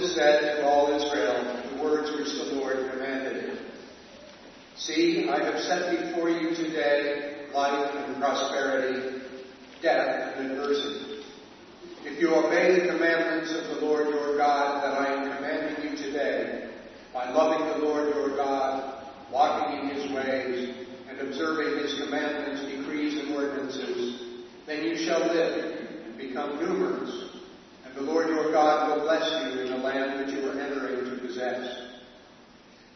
Said to all Israel the words which the Lord commanded him. See, I have set before you today life and prosperity, death and adversity. If you obey the commandments of the Lord your God that I am commanding you today, by loving the Lord your God, walking in his ways, and observing his commandments, decrees, and ordinances, then you shall live and become numerous, and the Lord your God will bless you land which you are entering to possess.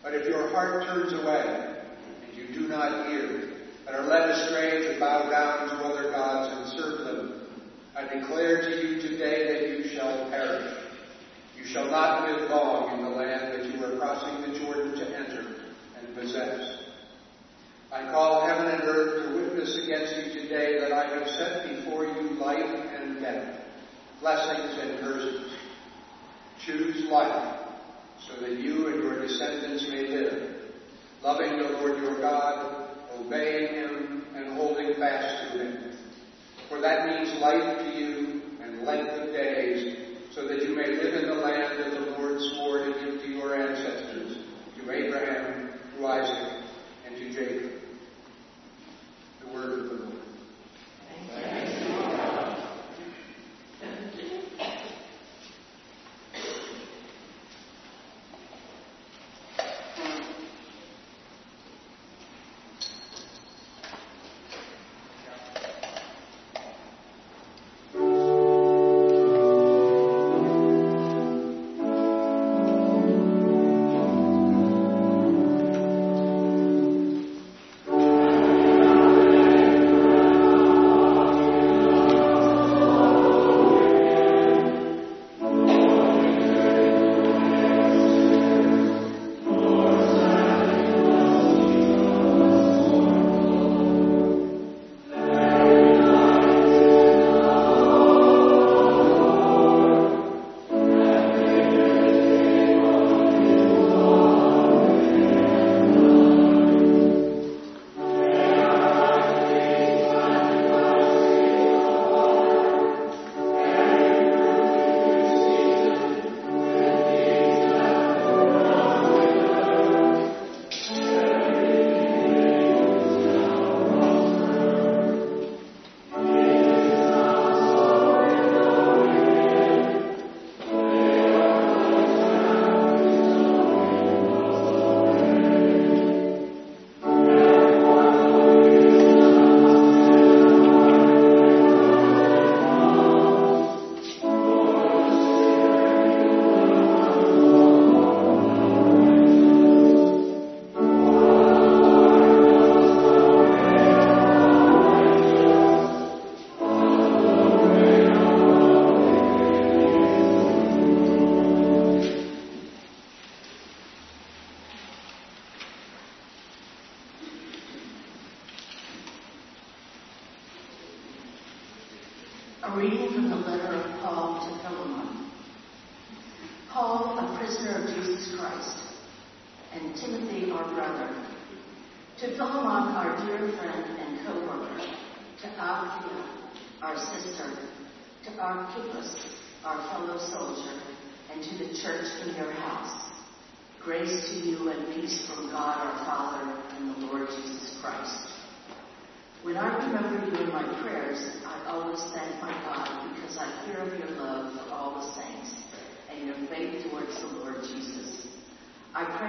But if your heart turns away, and you do not hear, and are led astray to bow down to other gods and serve them, I declare to you today that you shall perish. You shall not live long in the land that you are crossing the Jordan to enter and possess. I call heaven and earth to witness against you today that I have set before you life and death, blessings and curses. Choose life so that you and your descendants may live, loving the Lord your God, obeying him, and holding fast to him. For that means life to you and length of days, so that you may live in the land that the Lord swore to give to your ancestors, to Abraham, to Isaac, and to Jacob. The word of the Lord.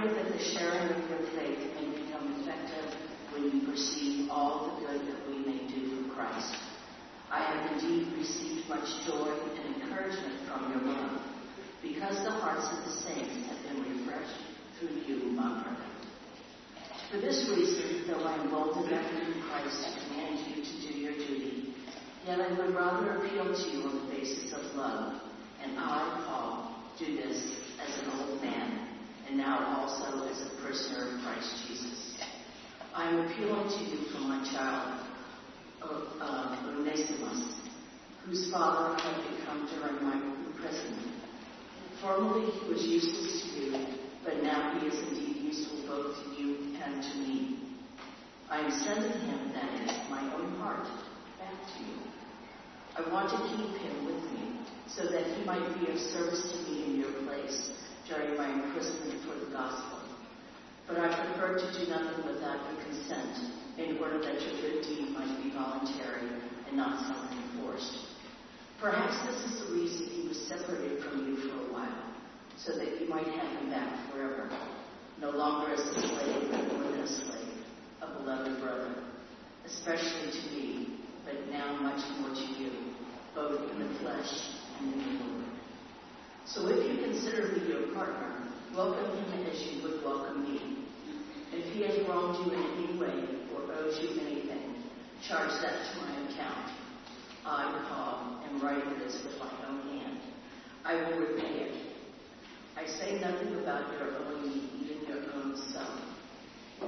Pray that the sharing of your faith may become effective when you perceive all the good that we may do for Christ. I have indeed received much joy and encouragement from your love because the hearts of the saints have been refreshed through you, my brother. For this reason, though I am bold enough in Christ to command you to do your duty, yet I would rather appeal to you on the basis of love. And I, Paul, do this as an old man, and now also as a prisoner of Christ Jesus. I am appealing to you for my child, uh, Onesimus, whose father I have become during my imprisonment. Formerly he was useless to you, but now he is indeed useful both to you and to me. I am sending him, that is, my own heart, back to you. I want to keep him with me, so that he might be of service to me in your place during my imprisonment for the gospel. But I prefer to do nothing without your consent, in order that your good deed might be voluntary and not self-enforced. Perhaps this is the reason he was separated from you for a while, so that you might have him back forever, no longer as a slave, but more than a slave, a beloved brother, especially to me, but now much more to you, both in the flesh and in the Lord. So if you consider me your partner, welcome him as you would welcome me. If he has wronged you in any way or owes you anything, charge that to my account. I, Paul, am writing this with my own hand. I will repay it. I say nothing about your owing me even your own self.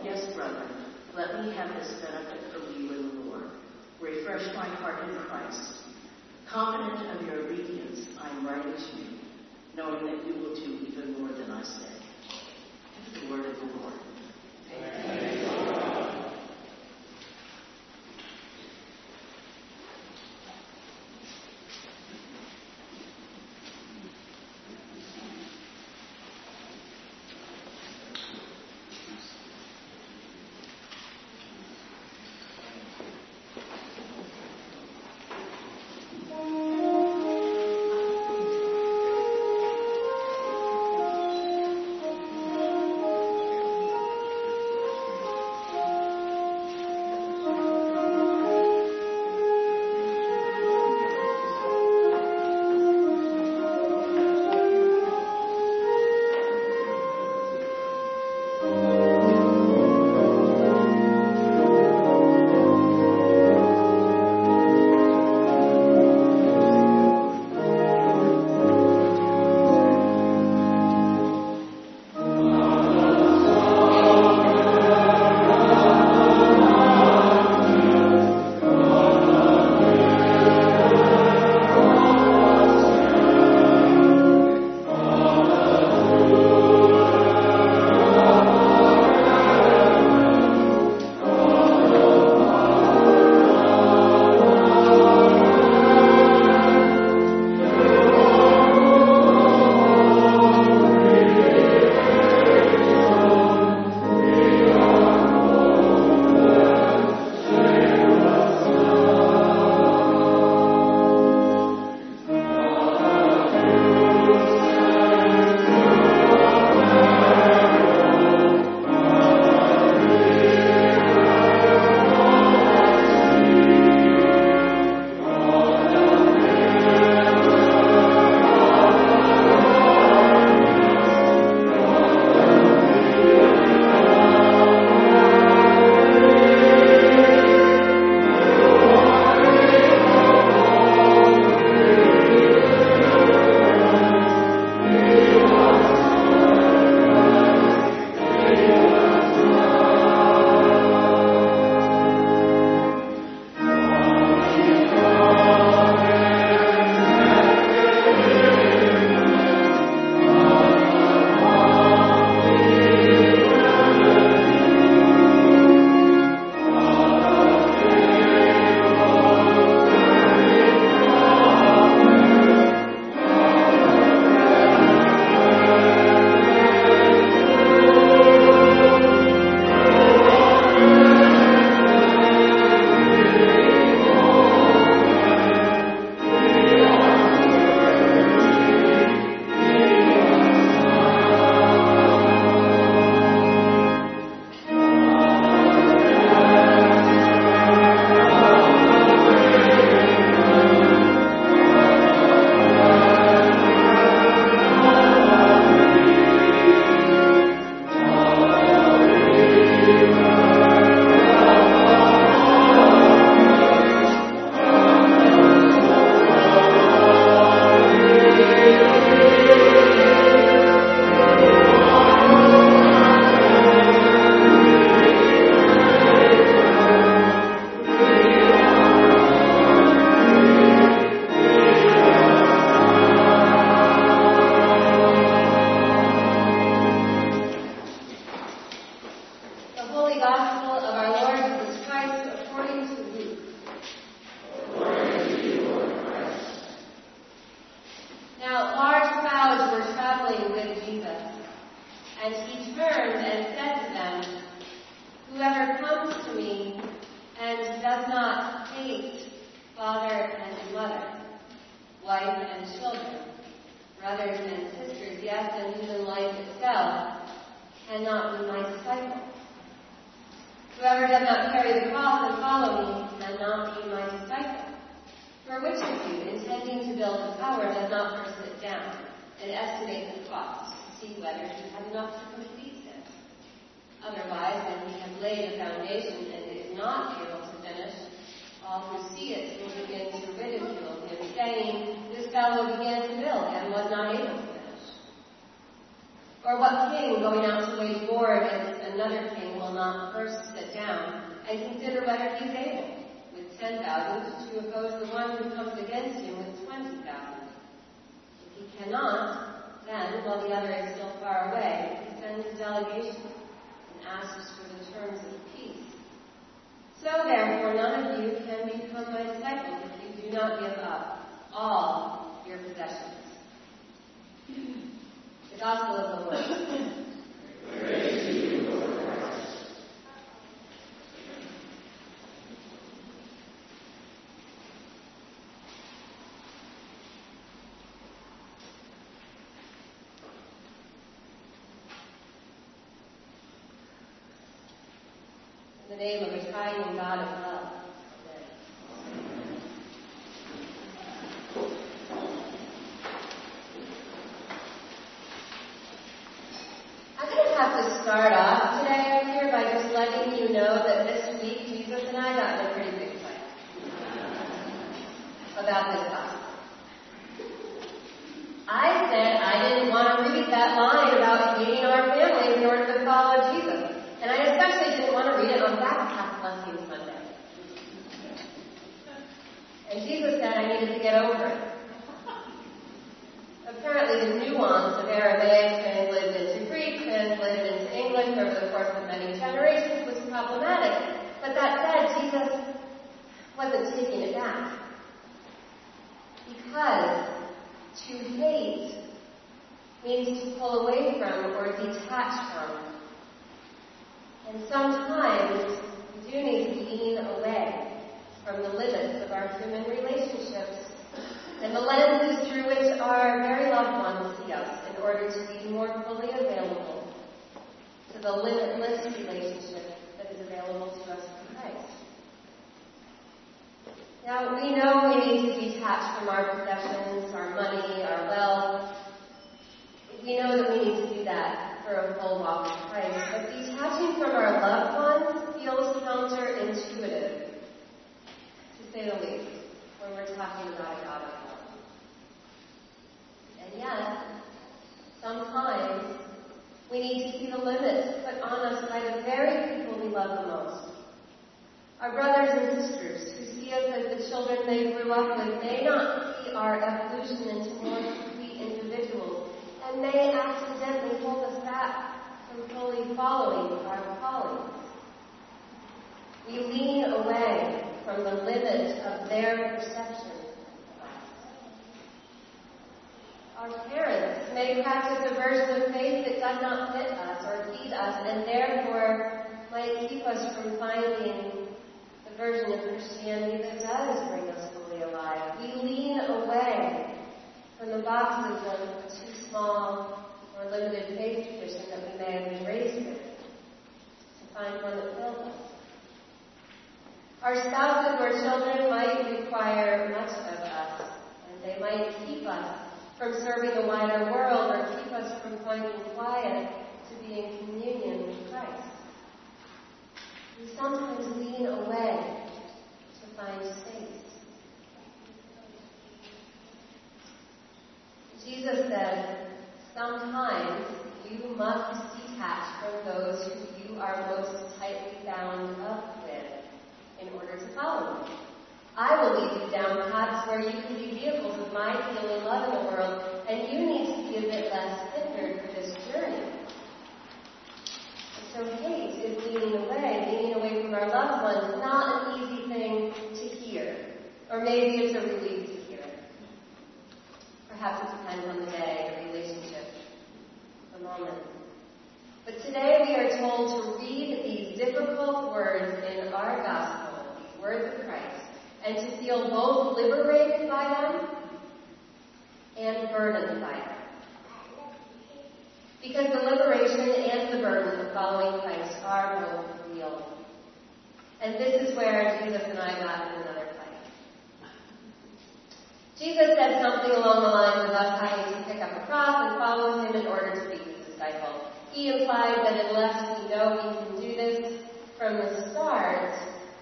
Yes, brother, let me have this benefit from you in the Lord. Refresh my heart in Christ. Confident of your obedience, I am writing to you, knowing that you will do even more than I say. The word of the Lord. cannot not first sit down and consider whether he is able? with 10,000 to oppose the one who comes against him with 20,000. If he cannot, then, while the other is still far away, he sends a delegation and asks for the terms of peace. So therefore, none of you can become my disciples if you do not give up all your possessions. The Gospel of the Lord. the name of a triune God of love. I'm going to have to start off today up here by just letting you know that this week Jesus and I got in a pretty big fight about this gospel. I said I didn't want to read that line about hating our family in order to follow Jesus. And I especially didn't want to read it on Backpack Blessing Sunday. And Jesus said I needed to get over it. Apparently the nuance of Aramaic translated into Greek, translated into English over the course of many generations was problematic. But that said, Jesus wasn't taking it back. Because to hate means to pull away from or detach from and sometimes we do need to lean away from the limits of our human relationships and the lenses through which our very loved ones see us in order to be more fully available to the limitless relationship that is available to us in Christ. Now, we know we need to detach from our possessions, our money, our wealth. We know that we need to do that for a full walk with Christ, but detaching from our loved ones feels counterintuitive, to say the least, when we're And yet, sometimes we need to see the limits put on us by the very people we love the most. Our brothers and sisters who see us as the children they grew up with may not see our evolution into more complete individuals and may accidentally hold us back from fully following our calling. We lean away from the limit of their perception Our parents may practice a version of faith that does not fit us or feed us and therefore might keep us from finding the version of Christianity that does bring us fully alive. We lean away from the boxes of too small or limited faith tradition that we may have been raised in to find one that fills us. Our spouses or children might require much of us, and they might keep us from serving the wider world or keep us from finding quiet to be in communion with Christ. We sometimes lean away to find space. Jesus said, Sometimes you must detach from those who you are most tightly bound up in order to follow me. I will lead you down paths where you can be vehicles of my healing love in the world, and you need to be a bit less hindered for this journey. So hate is leaning away, leaning away from our loved ones, not an easy thing to hear. Or maybe it's a relief to hear. Perhaps it depends on the day, the relationship, the moment. But today we are told to read these difficult words in our gospel, words of Christ, and to feel both liberated by them and burdened by them. Because the liberation and the burden of following Christ are both real. And this is where Jesus and I got in another fight. Jesus said something along the lines of us having to pick up a cross and follow him in order to be his disciple. He implied that unless we know we can do this from the start,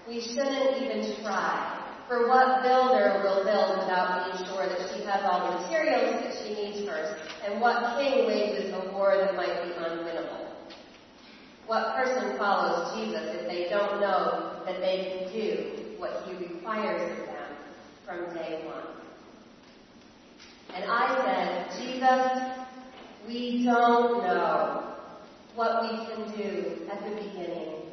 we shouldn't even try. For what builder will build without being sure that she has all the materials that she needs first? And what king wages a war that might be unwinnable? What person follows Jesus if they don't know that they can do what he requires of them from day one? And I said, Jesus, we don't know what we can do at the beginning.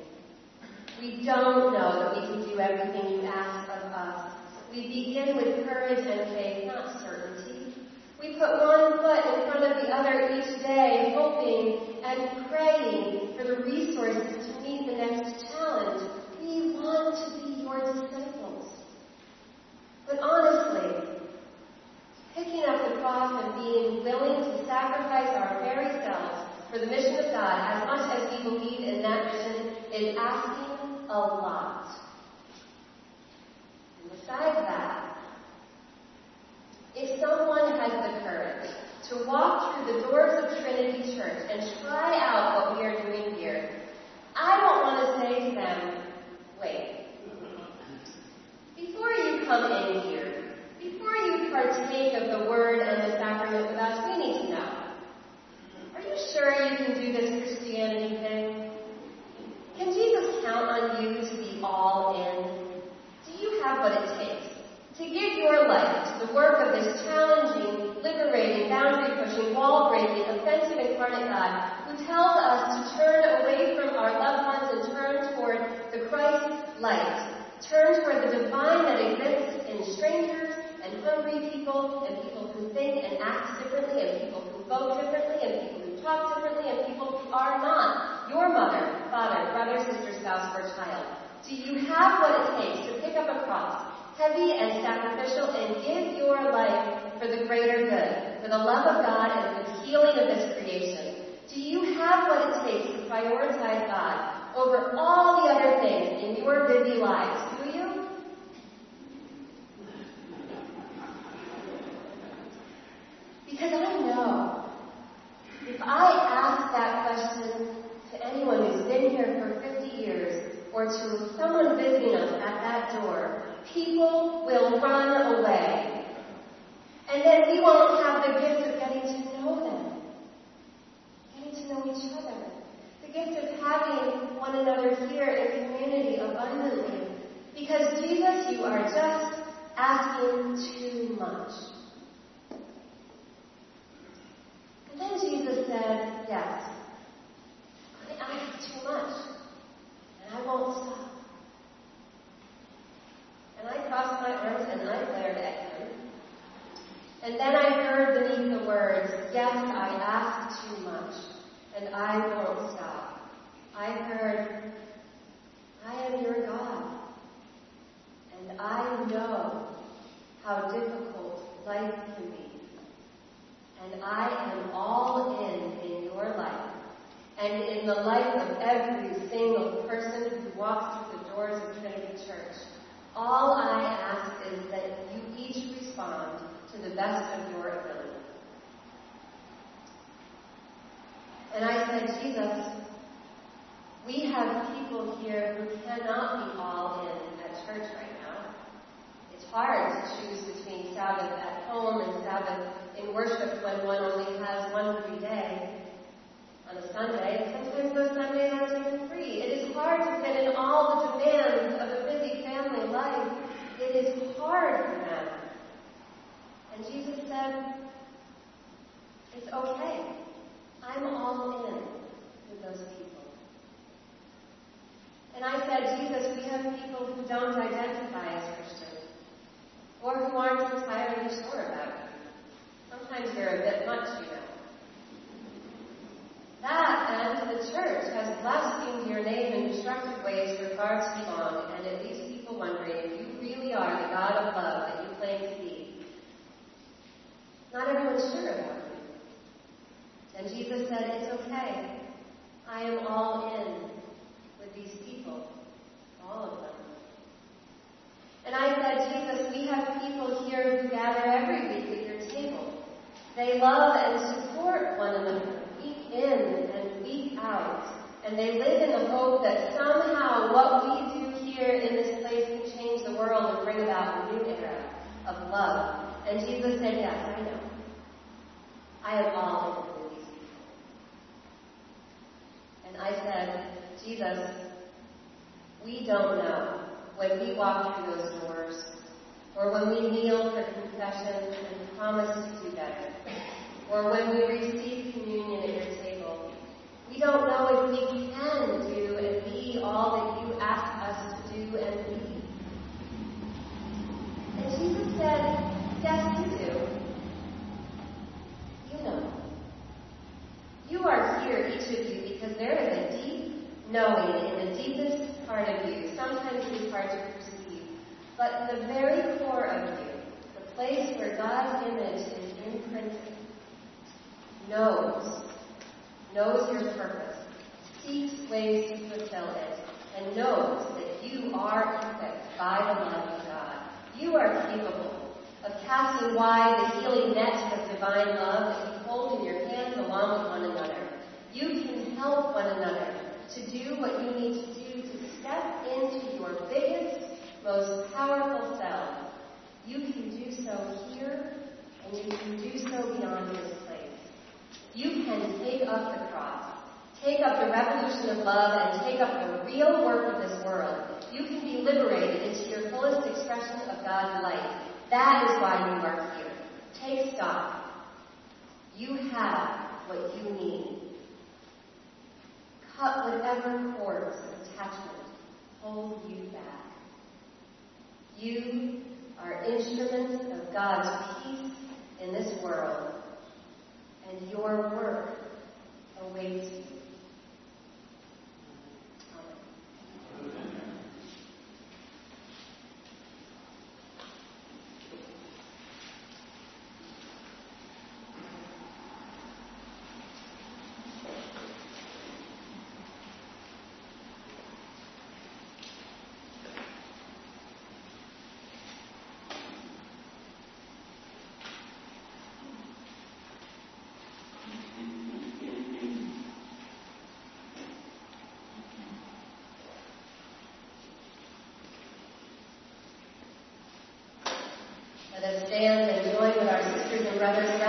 We don't know that we can do everything you ask of us. We begin with courage and faith, not certainty. We put one foot in front of the other each day, hoping and praying for the resources to meet the next challenge. We want to be your disciples. But honestly, picking up the cross and being willing to sacrifice our very selves for the mission of God, as much as we believe in that mission, is asking a lot. And besides that, if someone has the courage to walk through the doors of Trinity Church and try out what we are doing here, I don't want to say to them, wait, before you come in here, before you partake of the Word and the sacrament with us, we need to know. Are you sure you can do this all in? Do you have what it takes to give your life to the work of this challenging, liberating, boundary pushing, wall breaking, offensive incarnate God who tells us to turn away from our loved ones and turn toward the Christ light? Turn toward the divine that exists in strangers and hungry people and people who think and act differently and people who vote differently and people who talk differently and people who are not your mother, father, brother, sister, spouse, or child. Do you have what it takes to pick up a cross, heavy and sacrificial, and give your life for the greater good, for the love of God and the healing of this creation? Do you have what it takes to prioritize God over all the other things in your busy lives? Do you? Because I know if I ask that question to anyone who's been here for 50 years or to someone visiting us at that door, people will run away. And then we won't have the gift of getting to know them, getting to know each other, the gift of having one another here in community abundantly. Because Jesus, you are just asking too much. And then Jesus said, Yes, I ask too much, I won't stop. And I crossed my arms and I glared at him. And then I heard beneath the words, Yes, I ask too much, and I won't stop. I heard, I am your God, and I know how difficult life can be. And I am all in in your life, and in the life of every single person who walks through the doors of Trinity Church. All I ask is that you each respond to the best of your ability. And I said, Jesus, we have people here who cannot be all in at church right now. It's hard to choose between Sabbath at home and Sabbath in worship when one only has one free day on a Sunday. Sometimes those Sundays even free. It is hard to fit in all the demands of a busy family life. It is hard for them. And Jesus said, It's okay. I'm all in with those people. And I said, Jesus, we have people who don't identify as Christians, or who aren't entirely sure about you. Sometimes they're a bit much, blaspheme your name in destructive ways for far too long, and it leaves people wondering if you really are the God of love that you claim to be. Not everyone's sure about you. And Jesus said, It's okay. I am all in with these people, all of them. And I said, Jesus, we have people here who gather every week at your table. They love and support one another, week in and week out live in the hope that somehow what we do here in this place can change the world and bring about a new era of love. And Jesus said, Yes, I know. I have all in these people. And I said, Jesus, we don't know when we walk through those doors or when we kneel for confession and promise to do better, or when we receive communion at your table. We don't know if we can do and be all that you ask us to do and be. And Jesus said, Yes, you do. You know. You are here, each of you, because there is a deep knowing in the deepest part of you. Sometimes it is hard to perceive. But the very core of you, the place where God's image is imprinted, knows, knows your purpose, seeks ways to fulfill it, and knows that you are equipped by the love of God. You are capable of casting wide the healing net of divine love that you hold in your hands along with one another. You can help one another to do what you need to do to step into your biggest most powerful self. You can do so here, and you can do so beyond place. You can take up the cross, take up the revolution of love, and take up the real work of this world. You can be liberated into your fullest expression of God's light. That is why you are here. Take stock. You have what you need. Cut whatever cords of attachment hold you back. You are instruments of God's peace in this world, and your work awaits brothers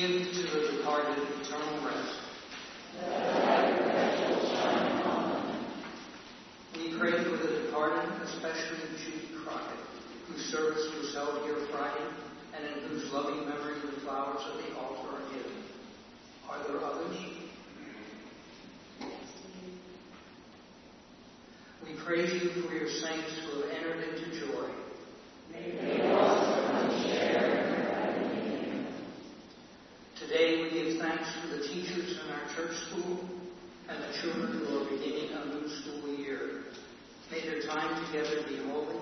Give to the departed eternal rest. We pray for the departed, especially Judy Crockett, whose service was held here Friday, and in whose loving memory the flowers of the altar are given. Are there others? We praise you for your saints who have entered into joy. Today we give thanks for the teachers in our church school and the children who are beginning a new school year. May their time together be holy,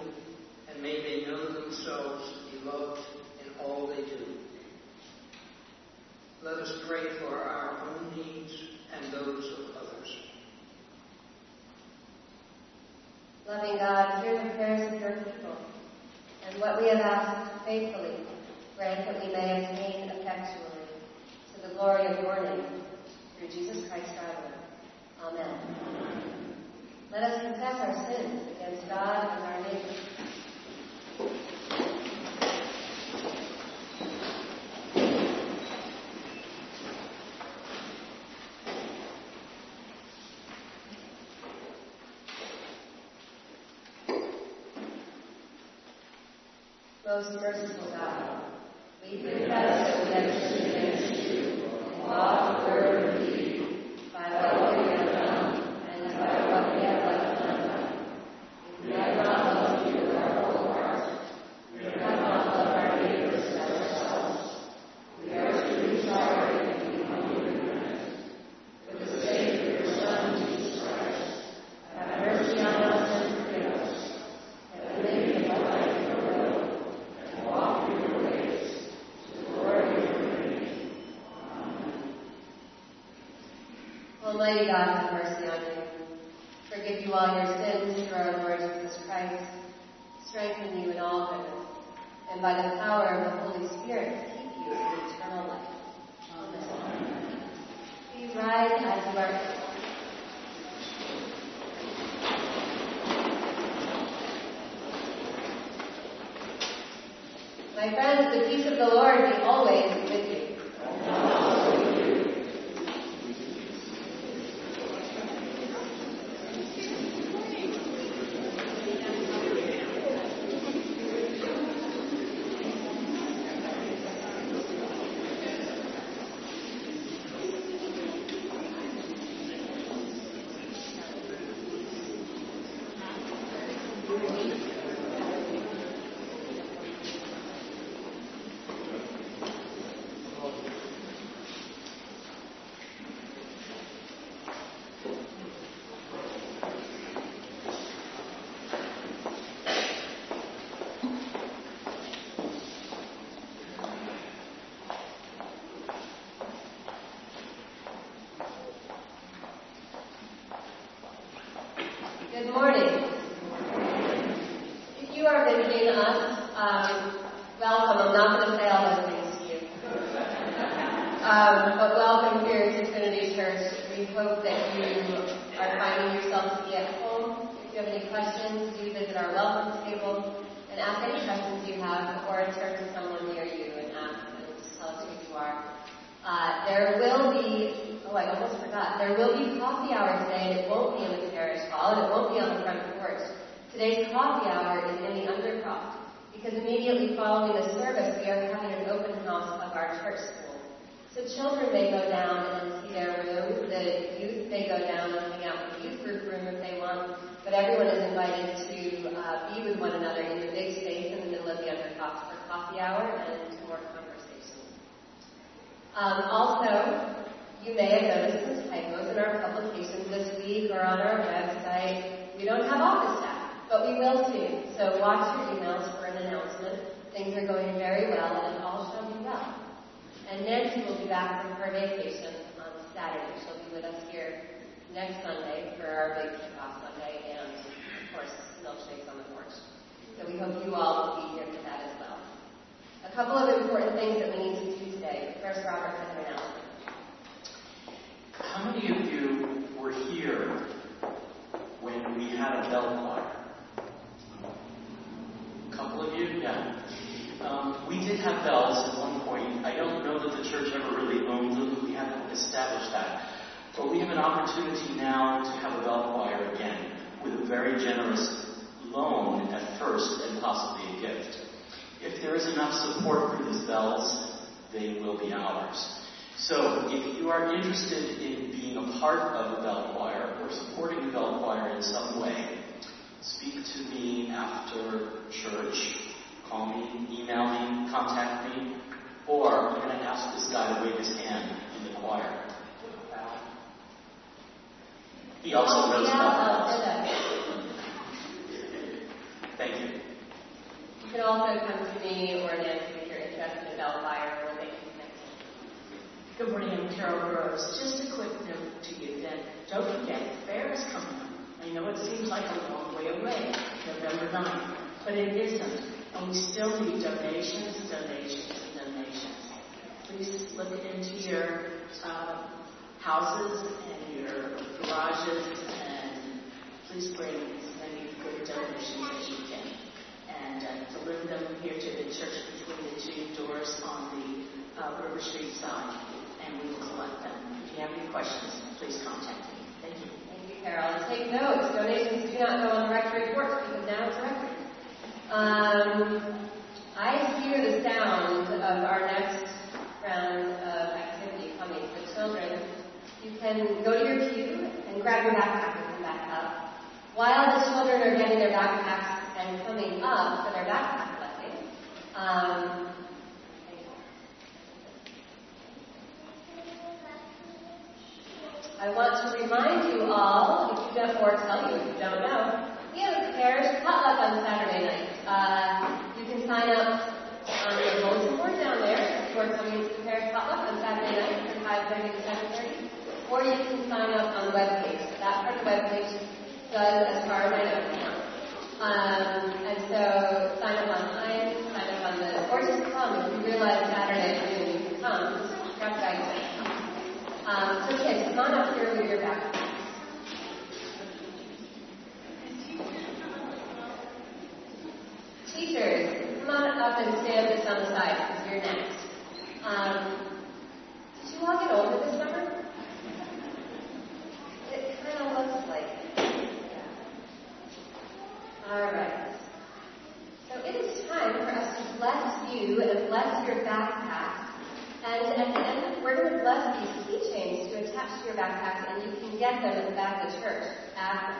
and may they know themselves to be loved in all they do. Let us pray for our own needs and those of others. Loving God, hear the prayers of your people, and what we have asked faithfully, grant that we may attain effectually to the glory of your name, through Jesus Christ our Lord. Amen. Let us confess our sins against God and our neighbor. Most merciful God, we confess that we have sinned against you in thought, word, and deed, by what we have done, and by what we have left undone. We have not loved you with our whole heart. We have not loved our neighbors as ourselves. We are truly sorry and we humbly repent. For the sake of your Son, Jesus Christ, have mercy on us and forgive us, that we may be alive your will and walk through your ways to the glory of your name. Amen. Almighty God, have mercy on you. Forgive you all your sins through our Lord Jesus Christ. Strengthen you in all goodness. And by the power of the Holy Spirit, keep you in eternal life. Amen. My friends, the peace of the Lord be always with you. Good morning. If you are visiting us, um, welcome. I'm not going to say all those things to you. Um, but welcome here to Trinity Church. We hope that you are finding yourself to be at home. If you have any questions, do visit our welcome table and ask any questions you have or turn to someone near you and ask them to tell us who you are. Uh, there will be, oh, I almost forgot, there will be coffee hour today, and it won't be in the parish hall, and it won't be on the front porch. Today's coffee hour is in the undercroft, because immediately following the service, we are having an open house of our church school. So children may go down and see their room, the youth may go down and hang out in the youth group room if they want, but everyone is invited to uh, be with one another in the big space in the middle of the undercroft for coffee hour and more conversation. Um, also, you may have noticed some typos in our publications this week or on our website. We don't have office staff, but we will soon. So watch your emails for an announcement. Things are going very well, and all shall be well. And Nancy will be back from her vacation on Saturday. She'll be with us here next Sunday for our big kickoff Sunday, and of course, milkshakes on the porch. So we hope you all will be here for that as well. A couple of important things that we need to do today. First, Robert has an announcement. How many of you were here when we had a bell choir? A couple of you? Yeah. Um, we did have bells. I don't know that the church ever really owned them. We haven't established that. But we have an opportunity now to have a bell choir again with a very generous loan at first and possibly a gift. If there is enough support for these bells, they will be ours. So if you are interested in being a part of a bell choir or supporting a bell choir in some way, speak to me after church, call me, email me, contact me, or I'm going to ask this guy to wave his hand in the choir. He also knows yeah, about I'll bells. do that. Thank you. You can also come to me or Nancy if you're interested in bell choir. We'll make you connect. Good morning, I'm Carol Groves. Just a quick note to you that don't forget, the fair is coming up. I know it seems like a long way away, November 9th, but it isn't. And we still need donations, donations, donations. Please look into your uh, houses and your garages and please bring as many good donations as you can. And uh, deliver them here to the church between the two doors on the uh, River Street side, and we will collect them. If you have any questions, please contact me. Thank you. Thank you, Carol. Take notes. Donations do not go on the rectory reports because now it's a record. Um, I hear the sound of our next round of activity coming. So children, you can go to your pew and grab your backpack and come back up. While the children are getting their backpacks and coming up for their backpack blessing, um, I want to remind you all, if you don't, or tell you if you don't know, we have a parish potluck on Saturday night. Uh, you can sign up on the bulletin board down there if you're coming to the parish potluck on Saturday night from 5.30 to 7.30, or you can sign up on the webpage. That part of the webpage does, as far as I know, now. Um, and so sign up on time, sign up on the, or just come if you realize Saturday afternoon you can come, just grab guidance. Um, so kids, come on up here with your backpacks. Teachers, come on up and stand just on the side because you're next. Um, did you all get older this summer? It kind of looks like it. Yeah. All right. So it is time for us to bless you and bless your backpack. And at the end, we're going to bless these keychains to attach to your backpack, and you can get them at the back of the church after.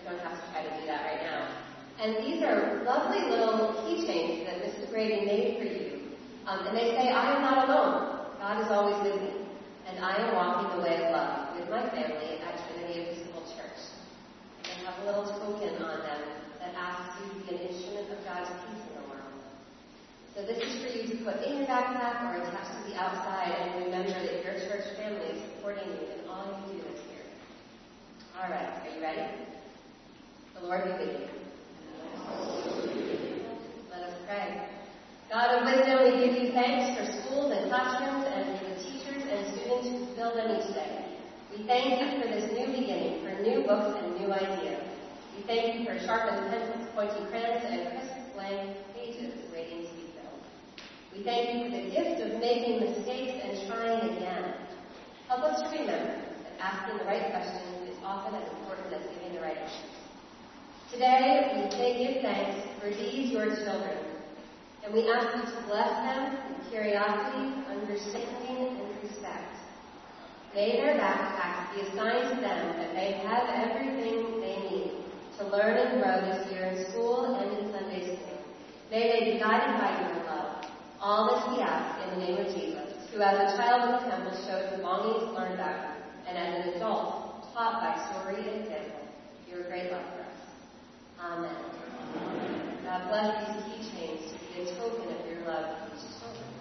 You don't have to try to do that right now. And these are lovely little keychains that Mrs. Grady made for you. Um, and they say, I am not alone. God is always with me. And I am walking the way of love with my family at Trinity Episcopal Church. They have a little token on them to be an instrument of God's peace in the world. So this is for you to put in your backpack or attach to the outside and remember that your church family is supporting you in all you do this year. All right, are you ready? The Lord be with you. Let us pray. God of wisdom, we give you thanks for schools and classrooms and for the teachers and students who fill them each day. We thank you for this new beginning, for new books and new ideas. We thank you for sharpened pencils, pointy crayons, and crisp blank pages waiting to be filled. We thank you for the gift of making mistakes and trying again. Help us to remember that asking the right questions is often as important as giving the right answers. Today, we say give thanks for these your children, and we ask you to bless them with curiosity, understanding, and respect. May their backpacks be assigned to them that they have everything they need to learn and grow this year in school and in Sunday school. May they be guided by your love. All this we ask in the name of Jesus, who as a child in the temple showed his longing to learn about you. and as an adult, taught by story and example. You're great love for us. Amen. God bless these keychains to be a token of your love for these children.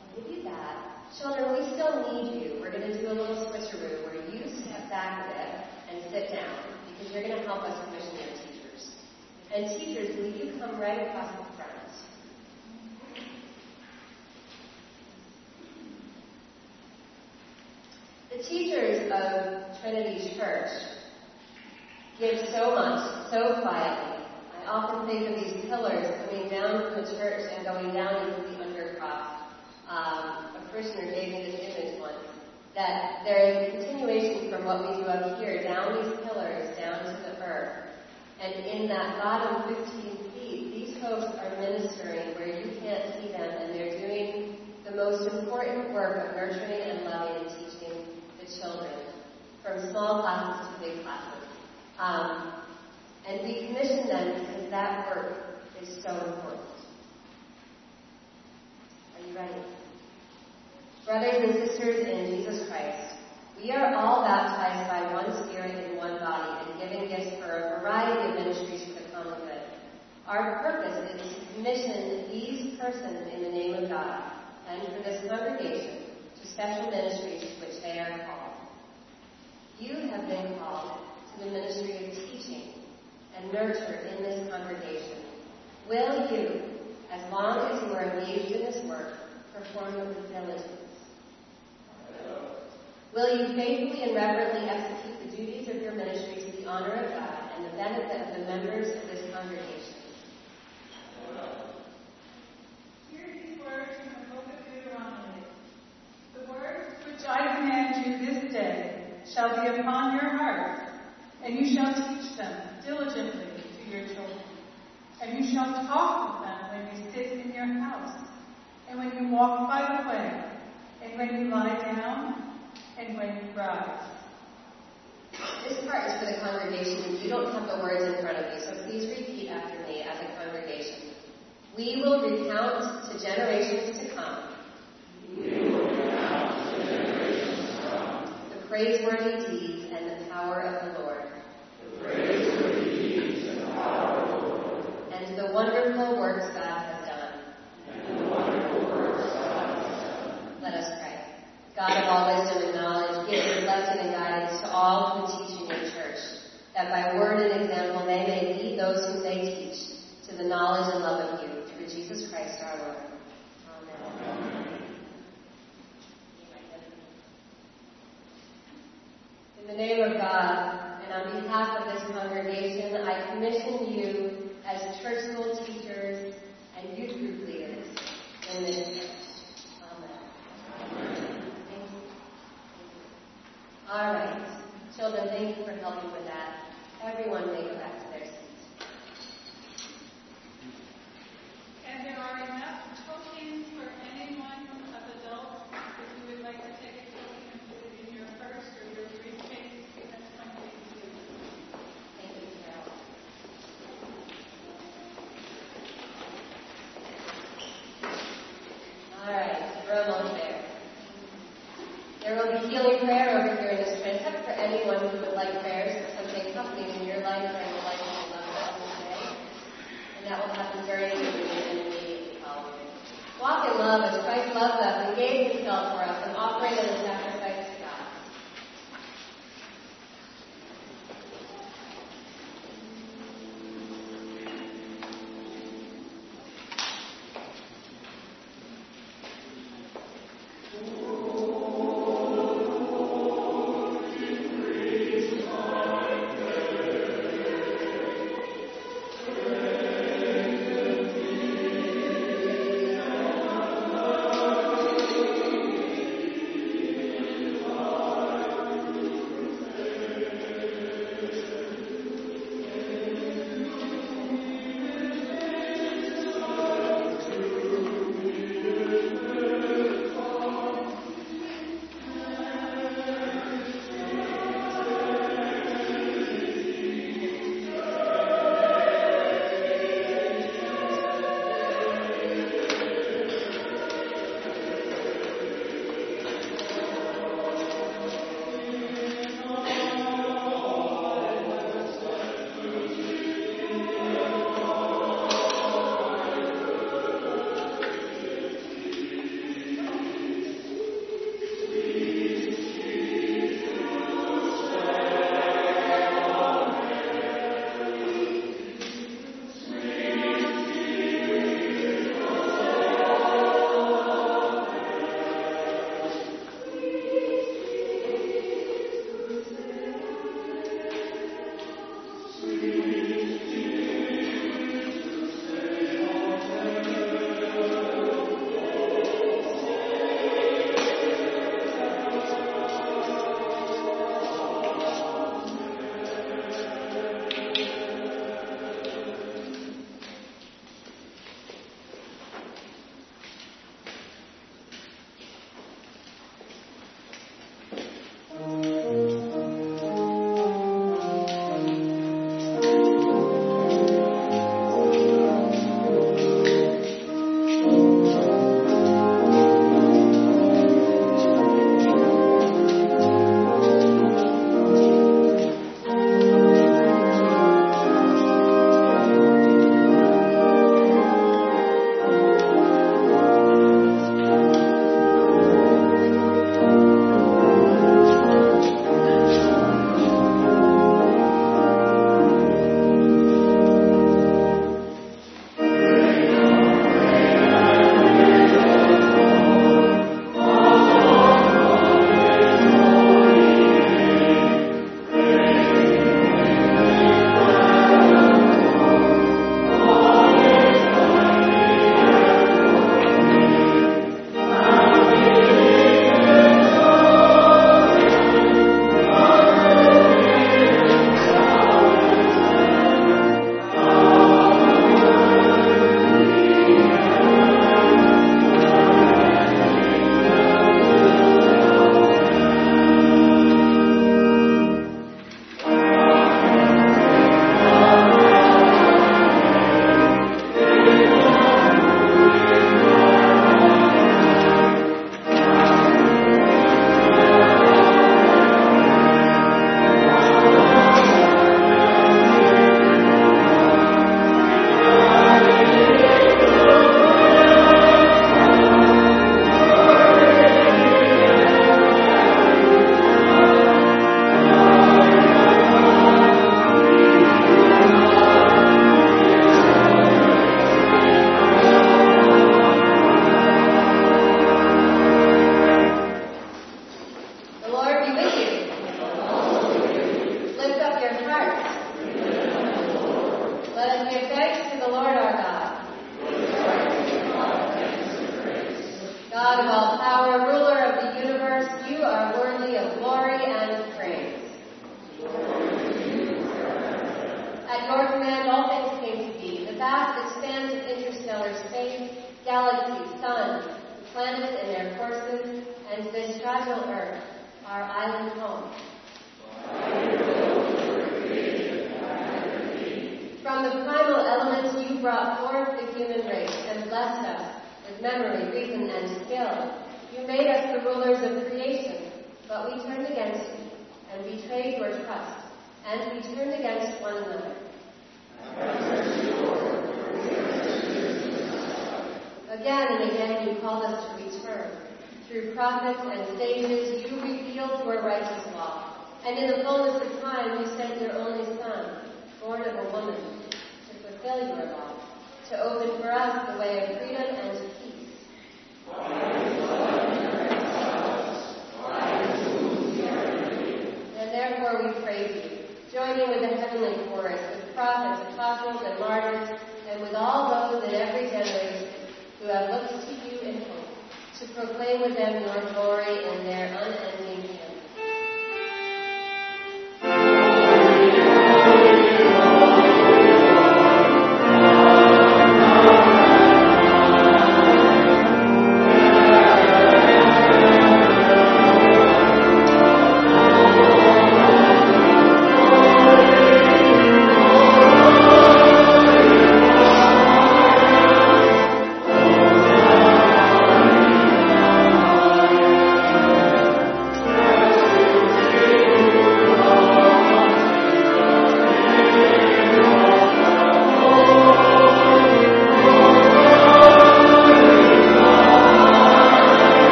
I'll give you that. Children, we still need you. We're going to do a little switcheroo where you step back a bit and sit down because you're going to help us commission your teachers. And teachers, will you come right across the front? The teachers of Trinity Church give so much, so quietly. I often think of these pillars coming down from the church and going down into the undercroft. Um, a parishioner gave me this image once that there is a continuation from what we do up here, down these pillars, earth. And in that bottom 15 feet, these folks are ministering where you can't see them, and they're doing the most important work of nurturing and loving and teaching the children, from small classes to big classes. Um, and we commission them because that work is so important. Are you ready? Brothers and sisters in Jesus Christ, we are all baptized by one Spirit in one body and given gifts for a variety of ministries for the common good. Our purpose is to commission these persons in the name of God and for this congregation to special ministries to which they are called. You have been called to the ministry of teaching and nurture in this congregation. Will you, as long as you are engaged in this work, perform it with diligence? Will you faithfully and reverently execute the duties of your ministry to the honor of God and the benefit of the members of this congregation? Hear these words from the book of Deuteronomy. The words which I command you this day shall be upon your heart, and you shall teach them diligently to your children. And you shall talk with them when you sit in your house, and when you walk by the way, and when you lie down, and when you. This part is for the congregation. You don't have the words in front of you, so please repeat after me as a congregation. We will recount to generations to come. The praiseworthy deeds and the power of the Lord. And the wonderful works God has done. Let us pray. God of all wisdom and knowledge, give your blessing and guidance to all who teach in your church, that by word and example they may lead those whom they teach to the knowledge and love of you, through Jesus Christ our Lord. Amen. In the name of God, and on behalf of this congregation, I commission you as church school teachers and youth group leaders in this church. Amen. Thank you. All right. Children, thank you for helping with that. Everyone may go back to their seats. Enough forth the human race and blessed us with memory, reason, and skill. You made us the rulers of creation, but we turned against you and betrayed your trust, and we turned against one another. Again and again you called us to return. Through prophets and sages you revealed your righteous law. And in the fullness of time you sent your only Son, born of a woman, to fulfill your law, to open for us the way of freedom and peace. And therefore we praise you, joining with the heavenly chorus, with prophets, apostles, and martyrs, and with all those in every generation who have looked to you in hope, to proclaim with them your glory and their unending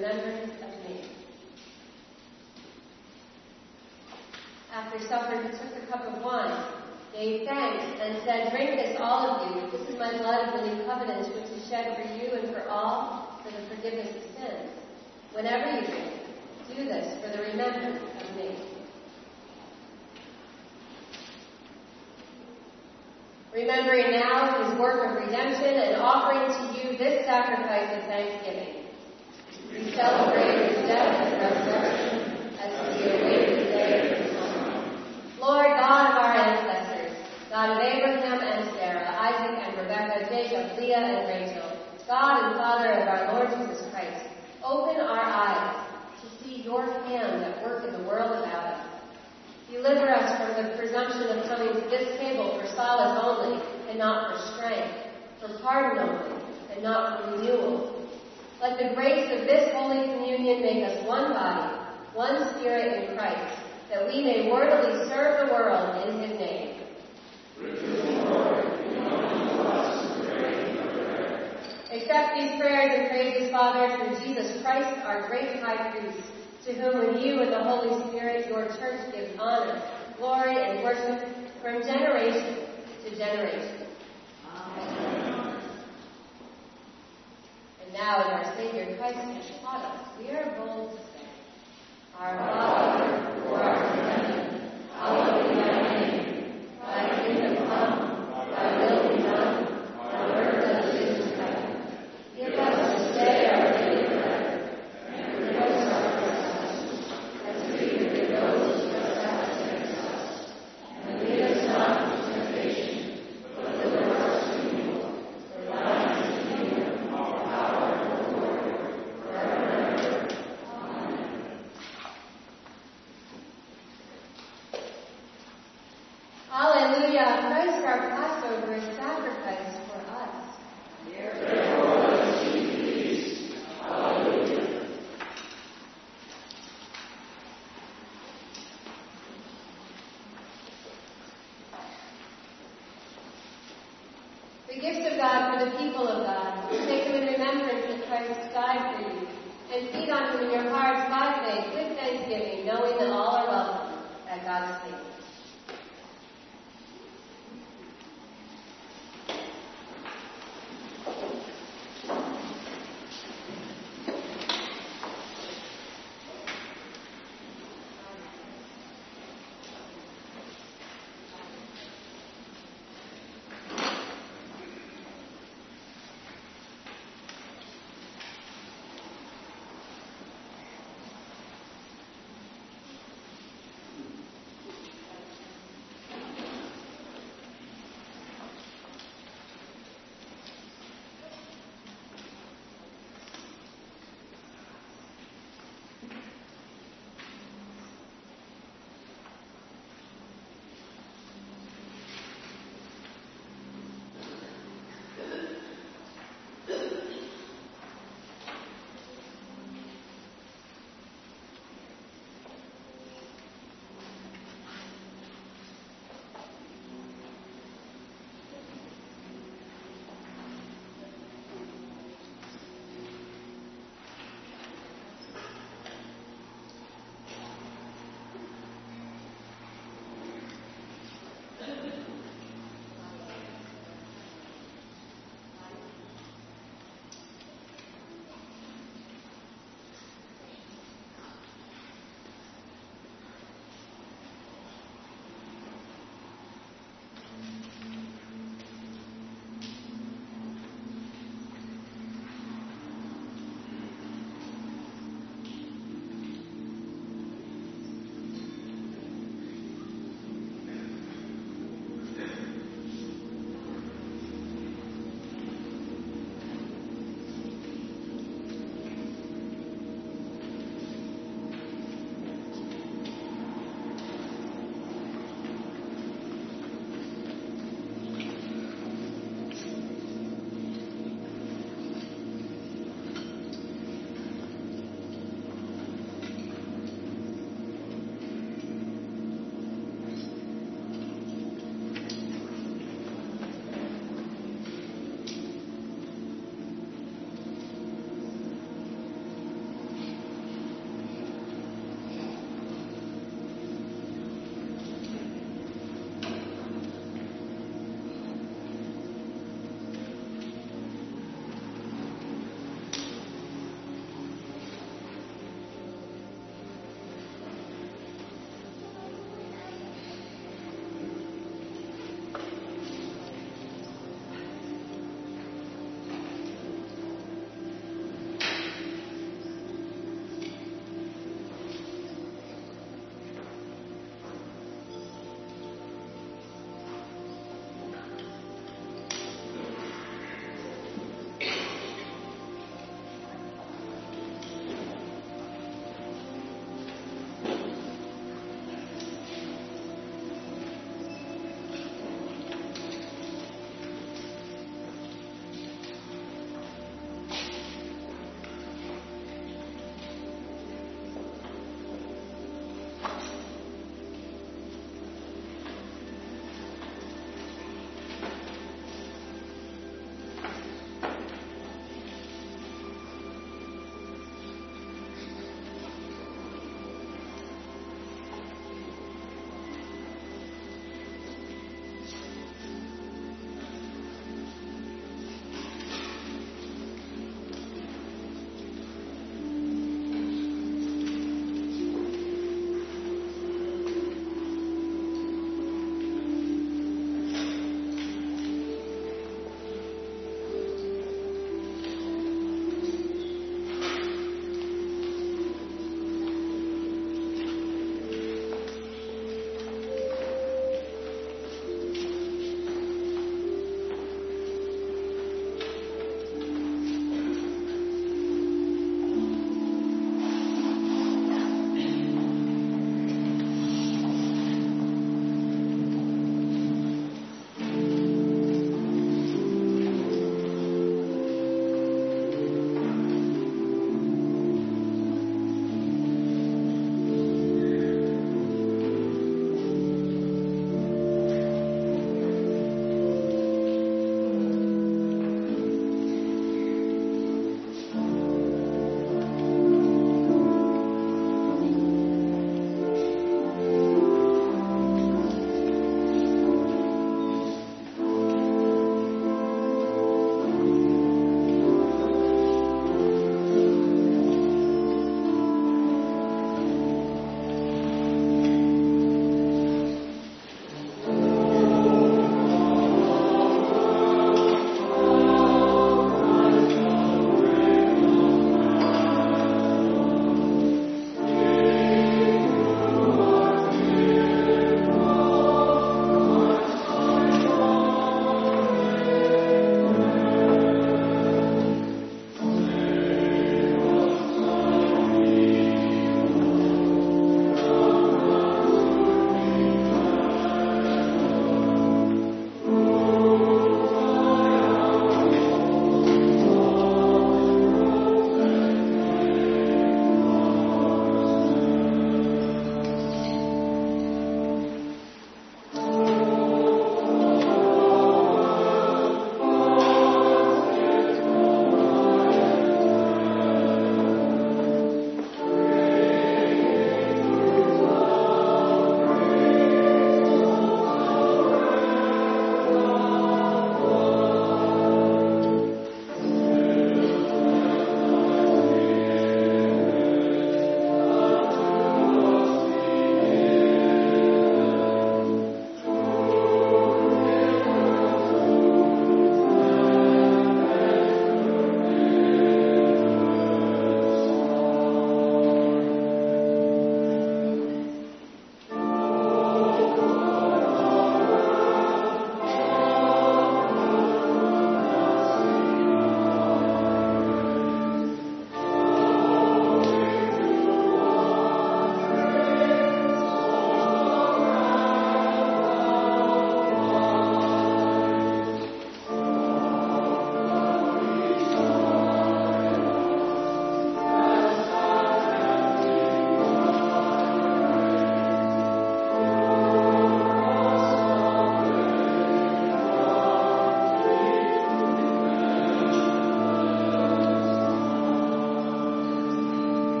remembrance of me. After supper, he took the cup of wine, gave thanks, and said, Drink this, all of you. This is my blood of the new covenant, which is shed for you and for all for the forgiveness of sins. Whenever you drink, do this for the remembrance of me. Remembering now his work of redemption and offering to you this sacrifice of thanksgiving. We celebrate his death and resurrection as we await day of his. Lord God of our ancestors, God of Abraham and Sarah, Isaac and Rebekah, Jacob, Leah and Rachel, God and Father of our Lord Jesus Christ, open our eyes to see your hand at work in the world about us. Deliver us from the presumption of coming to this table for solace only and not for strength, for pardon only and not for renewal. Let the grace of this Holy Communion make us one body, one spirit in Christ, that we may worthily serve the world in his name. Accept these prayers and praises, Father, through Jesus Christ, our great high priest, to whom with you and the Holy Spirit your church gives honor, glory, and worship from generation to generation. Amen. And now, as our Savior Christ has taught us, we are bold to say, Our Father, who art in heaven, hallowed be thy name. Thy kingdom come, thy will be done, on earth as it is in heaven. Give us this day our daily bread, and forgive us our trespasses, as we forgive those who trespass against us. And lead us not into temptation, but deliver us from evil. For thine is the kingdom, the power, and the glory, forever and ever. Amen. Hallelujah! Christ our Passover is sacrificed for us. The gift of God for the people of God. Take them in remembrance that Christ died for you, and feed on him in your hearts by faith with thanksgiving, knowing that all are welcome at God's table.